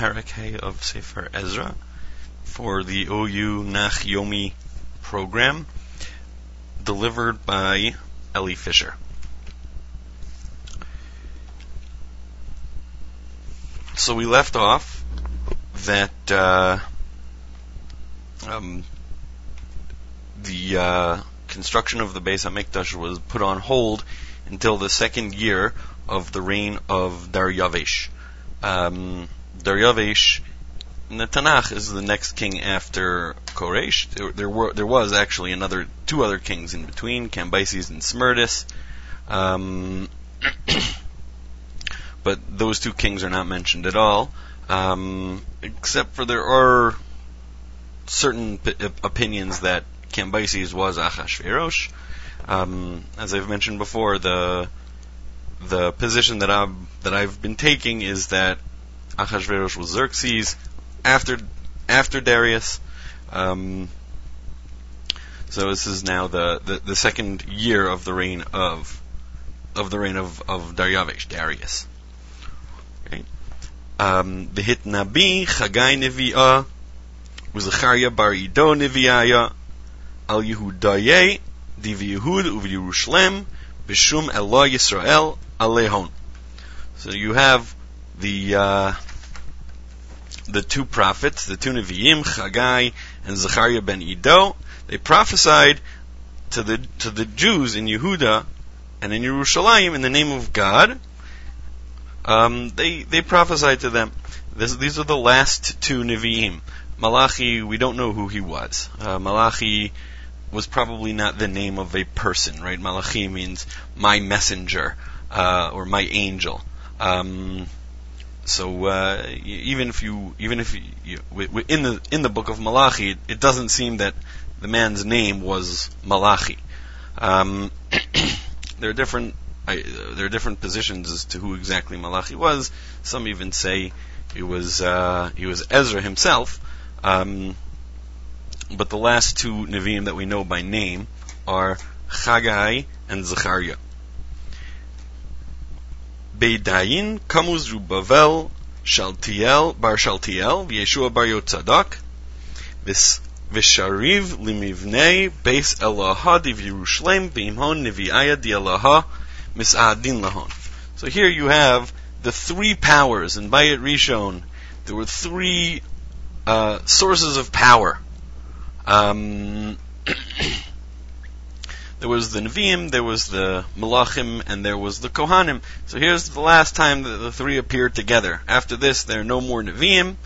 Parak of Sefer Ezra for the OU Nach Yomi program, delivered by Ellie Fisher. So we left off that uh, um, the uh, construction of the Beis Hamikdash was put on hold until the second year of the reign of Daryavish. Um, Daryavish in the Tanakh is the next king after Koresh. There, there, were there was actually another two other kings in between, Cambyses and Smerdis. Um, but those two kings are not mentioned at all, um, except for there are certain p- opinions that Cambyses was Achashverosh. Um, as I've mentioned before, the the position that I've that I've been taking is that Achashverosh was Xerxes after after Darius. Um, so this is now the, the, the, second year of the reign of of the reign of, of Daryavish, Darius. Okay. Um, Behit Nabi Chagai Nevi'ah Uzacharia Bar Ido Nevi'aya Al Yehudaye Divi Yehud Uvi Yerushalem Bishum Elah Yisrael Alehon. So you have the uh, the two prophets, the two Nevi'im, Chagai and Zechariah ben Ido. They prophesied to the to the Jews in Yehuda and in Yerushalayim in the name of God. Um, they they prophesied to them. This, these are the last two Nevi'im. Malachi, we don't know who he was. Uh, Malachi was probably not the name of a person, right? Malachi means my messenger uh, or my angel. Um, so uh, even if you even if you, you, in the in the book of Malachi, it, it, doesn't seem that the man's name was Malachi. Um, there are different I, there are different positions as to who exactly Malachi was. Some even say it was uh, he was Ezra himself. Um, but the last two Nevi'im that we know by name are Chagai and Zechariah. Beidayin, Kamuz Rubavel, Shaltiel, Bar Shaltiel, Yeshua Bar Yotzadak, Vishariv Limivnei, Beis Eloha Div Yerushalem, Beimhon Nevi'aya Di Eloha, Mis'adin Lahon. So here you have the three powers in Bayit Rishon. There were three uh, sources of power. Um, There was the Nevi'im, there was the Malachim, and there was the Kohanim. So here's the last time that the three appeared together. After this, there are no more Nevi'im.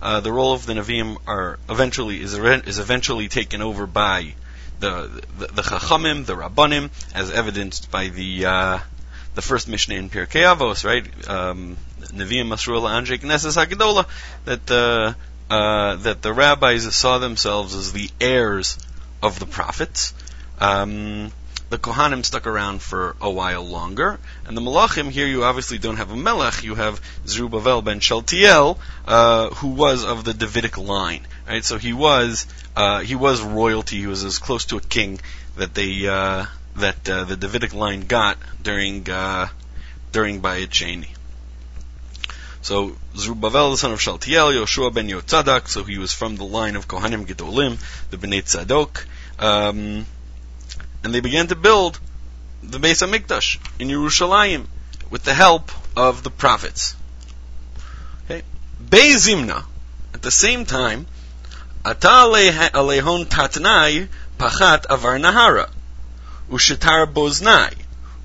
Uh, the role of the Nevi'im are eventually is, is eventually taken over by the the, the Chachamim, the Rabbanim, as evidenced by the uh, the first Mishnah in Pirkei Avos, right? Um, Nevi'im Masrul Anjek Knesses Hagdola, that the uh, that the rabbis saw themselves as the heirs of the prophets. Um, the Kohanim stuck around for a while longer, and the Malachim here you obviously don't have a Melech, you have Zerubbabel ben Shaltiel, uh, who was of the Davidic line, right? So he was uh, he was royalty, he was as close to a king that they uh, that uh, the Davidic line got during uh, during Bayit. So Zerubbabel, the son of Shaltiel, Yoshua ben Yotzadak, so he was from the line of Kohanim Gedolim, the Bnei Tzadok. Um, and they began to build the Beis Hamikdash in Yerushalayim with the help of the prophets. Okay, Beizimna. At the same time, Ata alehon tatnai pachat avar nahara, ushetar boznai,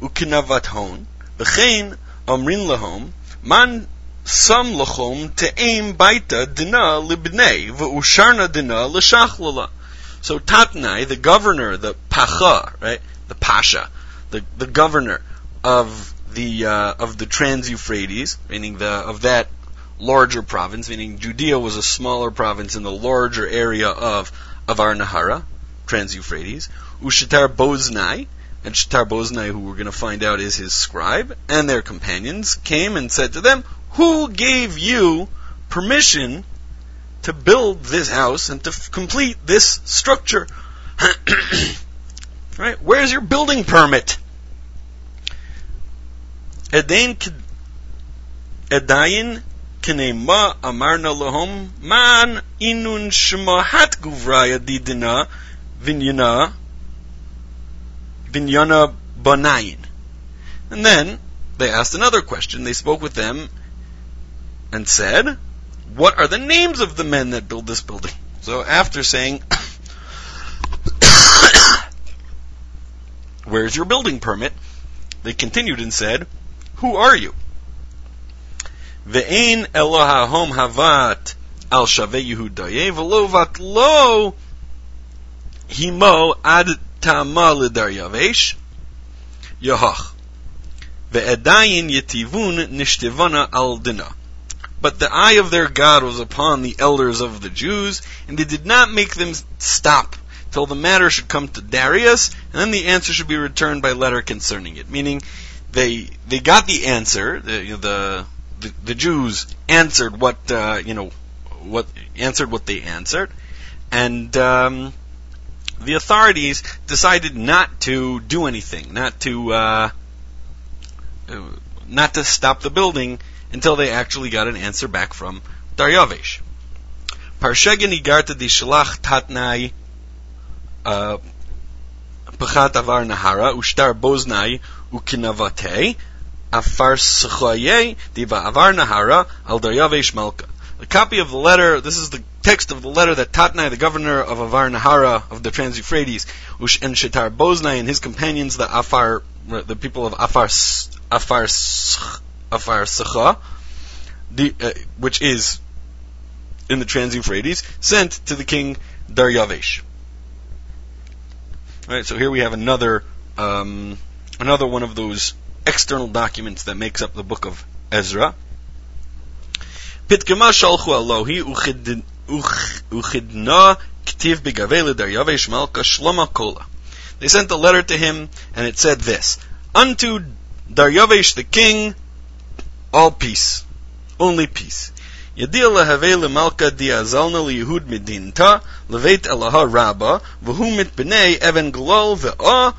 ukinavat hon, v'chein omrin lahom, man sam lachom te'em baita dina libnei, v'usharna dina l'shachlala. So Tatnai, the governor, the Pacha, right, the Pasha, the the governor of the uh, of the Trans Euphrates, meaning the of that larger province, meaning Judea was a smaller province in the larger area of of Ar Nahara, Trans Euphrates. Ushitar Boznai, and Shitar Boznai, who we're going to find out is his scribe, and their companions came and said to them, "Who gave you permission to build this house and to f- complete this structure. right? Where's your building permit? Edain amarna lahom man inun shmahat guvraya didina vinyana vinyana banayin. And then they asked another question. They spoke with them and said, what are the names of the men that build this building? So after saying, Where's your building permit? They continued and said, Who are you? Ve'ein Elohahom havat al shave Yehudaye v'lovat lo himo ad tama l'daryavesh yahach ve'edayin yetivun nishtivana al dina. But the eye of their God was upon the elders of the Jews, and they did not make them stop till the matter should come to Darius, and then the answer should be returned by letter concerning it. Meaning, they they got the answer. The the, the, the Jews answered what uh, you know what answered what they answered, and um, the authorities decided not to do anything, not to uh, not to stop the building until they actually got an answer back from Daryavesh. Parshegen igarta di shalach tatnai uh, pachat avar nahara ushtar boznai ukinavate afar schaye diva avar nahara al Daryavesh malka. A copy of the letter, this is the text of the letter that Tatnai, the governor of Avar Nahara of the Trans Euphrates, and Shetar Boznai and his companions, the Afar, the people of Afar, Afar, Afar the, uh, which is in the Trans Euphrates, sent to the king Daryavesh. Right, so here we have another um, another one of those external documents that makes up the book of Ezra. Shalchu uchidna ktiv Daryavesh malka shloma kola. They sent a letter to him, and it said this: Unto Daryavesh the king, all peace, only peace. ידיע להווה למלכה דיאזלנה ליהוד מדינתה, לבית אלוהה רבה, והוא מתבני אבן גלול ואו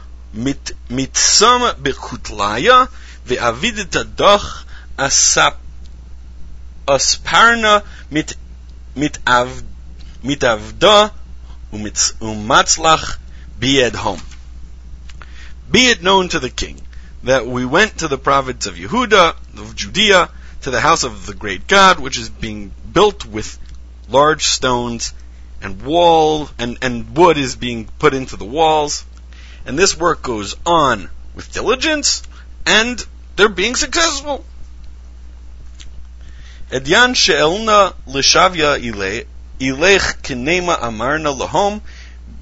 מתשם בכותליה, ואביד את הדוח אספרנה מתעבדה ומצלח ביד home. Be it known to the king that we went to the province of Yehuda, of Judea, to the house of the great God, which is being built with large stones and wall and, and wood is being put into the walls. And this work goes on with diligence and they're being successful. Edyan she'elna l'shavya ilech kinema amarna lahom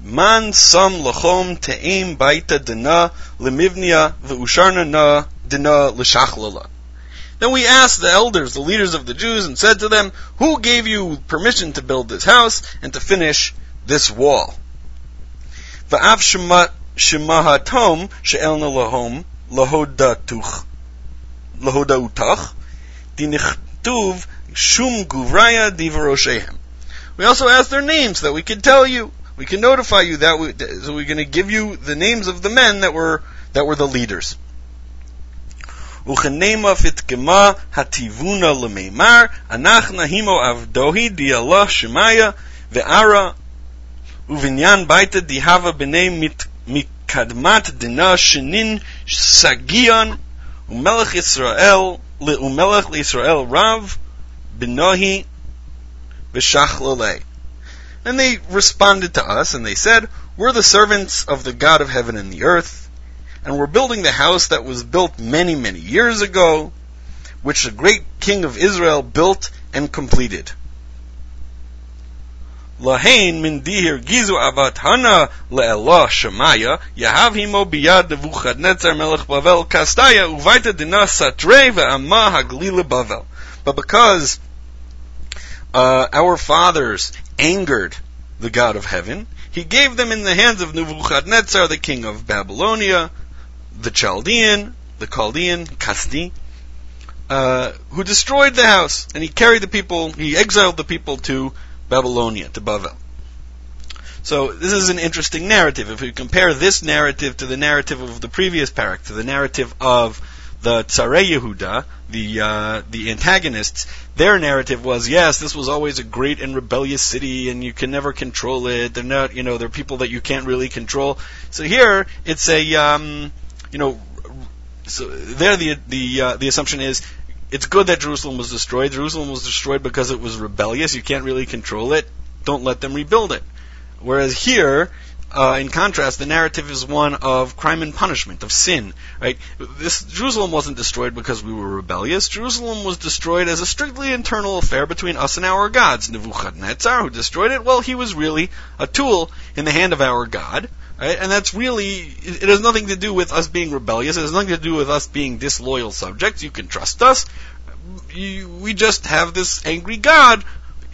man sam lachom te'im baita dina lemivnia v'usharna na dina l'shachlala. Then we asked the elders, the leaders of the Jews, and said to them, Who gave you permission to build this house and to finish this wall? Shum. We also asked their names that we could tell you, we can notify you that we, so we're going to give you the names of the men that were that were the leaders. וכנמה פתקמה הטיבונה למימר, אנחנו הימו עבדוהי די אללה שמיה וערה ובניין ביתה דיהבה בני מקדמת דינה שנין סגיון ומלך ישראל ומלך לישראל רב בנוהי ושכללי. And they responded to us and they said, We're the servants of the God of heaven and the earth and we're building the house that was built many, many years ago, which the great king of Israel built and completed. Lahain min dihir gizu avat hana shemaya, yahav himo biyad melech Bavel kastaya uvaita satre Bavel. But because uh, our fathers angered the God of heaven, he gave them in the hands of Nebuchadnezzar, the king of Babylonia, the Chaldean, the Chaldean, Kasdi, uh, who destroyed the house, and he carried the people, he exiled the people to Babylonia, to Bavel. So this is an interesting narrative. If we compare this narrative to the narrative of the previous parak, to the narrative of the Tzarei Yehuda, the uh, the antagonists, their narrative was yes, this was always a great and rebellious city, and you can never control it. They're not, you know, they're people that you can't really control. So here it's a, um, you know, so there the the uh, the assumption is it's good that Jerusalem was destroyed. Jerusalem was destroyed because it was rebellious. You can't really control it. Don't let them rebuild it. Whereas here, uh, in contrast, the narrative is one of crime and punishment, of sin. Right? This Jerusalem wasn't destroyed because we were rebellious. Jerusalem was destroyed as a strictly internal affair between us and our gods. Nebuchadnezzar, who destroyed it, well, he was really a tool in the hand of our God. Right? And that's really, it has nothing to do with us being rebellious. It has nothing to do with us being disloyal subjects. You can trust us. We just have this angry God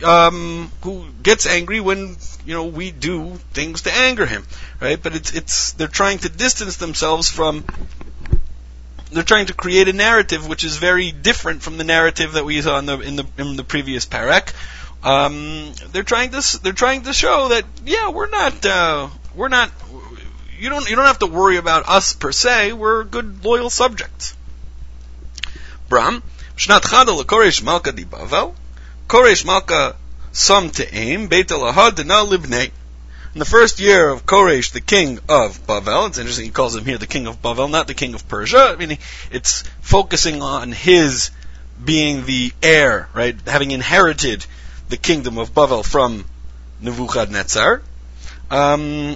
um, who gets angry when you know we do things to anger him, right? But it's it's they're trying to distance themselves from. They're trying to create a narrative which is very different from the narrative that we saw in the in the in the previous parak. Um, they're trying to they're trying to show that yeah we're not uh, we're not you don't you don't have to worry about us per se. We're good loyal subjects. Bram, Shnat Chadal Koresh Malka di Bavel, Koresh Malka Sam Te'im, Beit Elahad Dena Libnei. In the first year of Koresh, the king of Bavel, it's interesting he calls him here the king of Bavel, not the king of Persia. I mean, it's focusing on his being the heir, right? Having inherited the kingdom of Bavel from Nebuchadnezzar. Um,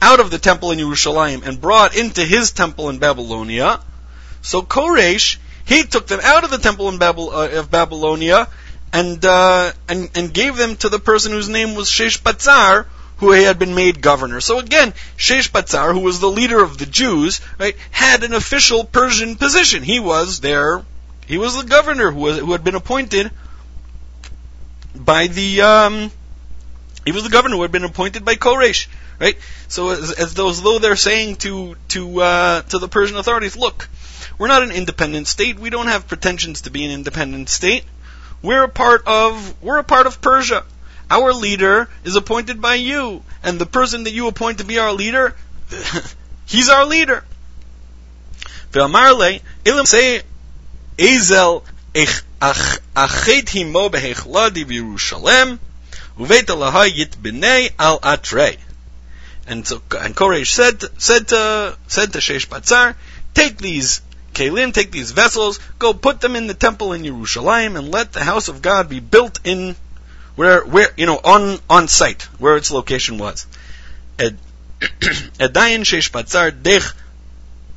out of the temple in Yerushalayim and brought into his temple in Babylonia. So Koresh, he took them out of the temple in Babel, uh, of Babylonia and, uh, and, and gave them to the person whose name was Sheshbatzar, who had been made governor. So again, Sheshbatzar, who was the leader of the Jews, right, had an official Persian position. He was their, he was the governor who was, who had been appointed by the, um, he was the governor who had been appointed by Koresh right? So as, as though, as though they're saying to to uh, to the Persian authorities, look, we're not an independent state. We don't have pretensions to be an independent state. We're a part of we're a part of Persia. Our leader is appointed by you, and the person that you appoint to be our leader, he's our leader. Ezel uveit yit b'nei al atrei. And so, and Koresh said, said to, said to Shesh Batzar, take these kalim, take these vessels, go put them in the temple in Yerushalayim, and let the house of God be built in where, where, you know, on, on site, where its location was. Edayin Shesh Batzar dech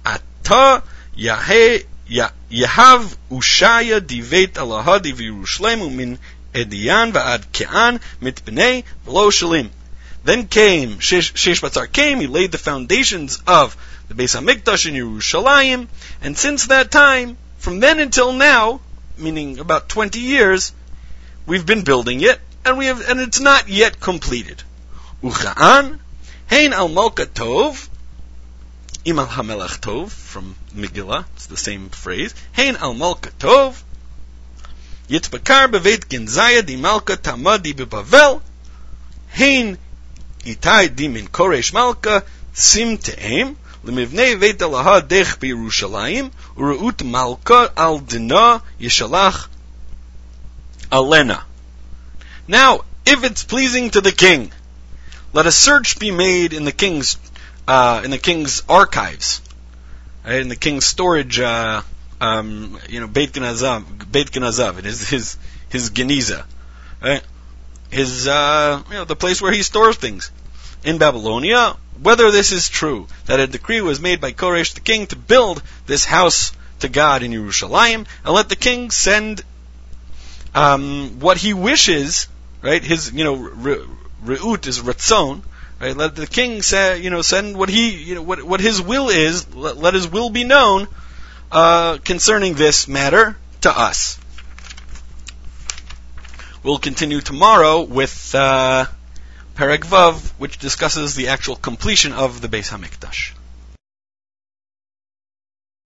ata Yahav Ushaya divet alaha div Yerushalayim umin Ediyan va'ad Ke'an v'lo shalim. Then came Sheshbatzar came. He laid the foundations of the Beis Hamikdash in Yerushalayim, and since that time, from then until now, meaning about 20 years, we've been building it, and we have, and it's not yet completed. Ucha'an, Hein al Malka Tov, Imal Hamelach Tov from Megillah, it's the same phrase. Hein al Malka Tov, Yitbakar bevet Genzaya di Malka Tamadi bebavel, Hein איתי דימין קורש מלכה צמתאם למבנה בית אלוהה דרך בירושלים וראות מלכה על דינה ישלח alena. Now, if it's pleasing to the king, let a search be made in the king's uh, in the king's archives, right, in the king's storage, uh, um, you know, Beit Ganazav, Beit Ganazav, his his his Geniza, right? his uh, you know the place where he stores things in Babylonia. Whether this is true that a decree was made by Koresh the king to build this house to God in Yerushalayim, and let the king send um, what he wishes, right? His you know re- reut is ratzon, Right? Let the king say, you know, send what he, you know, what what his will is. Let, let his will be known uh, concerning this matter to us. We'll continue tomorrow with uh, Perek Vav, which discusses the actual completion of the Beis Hamikdash.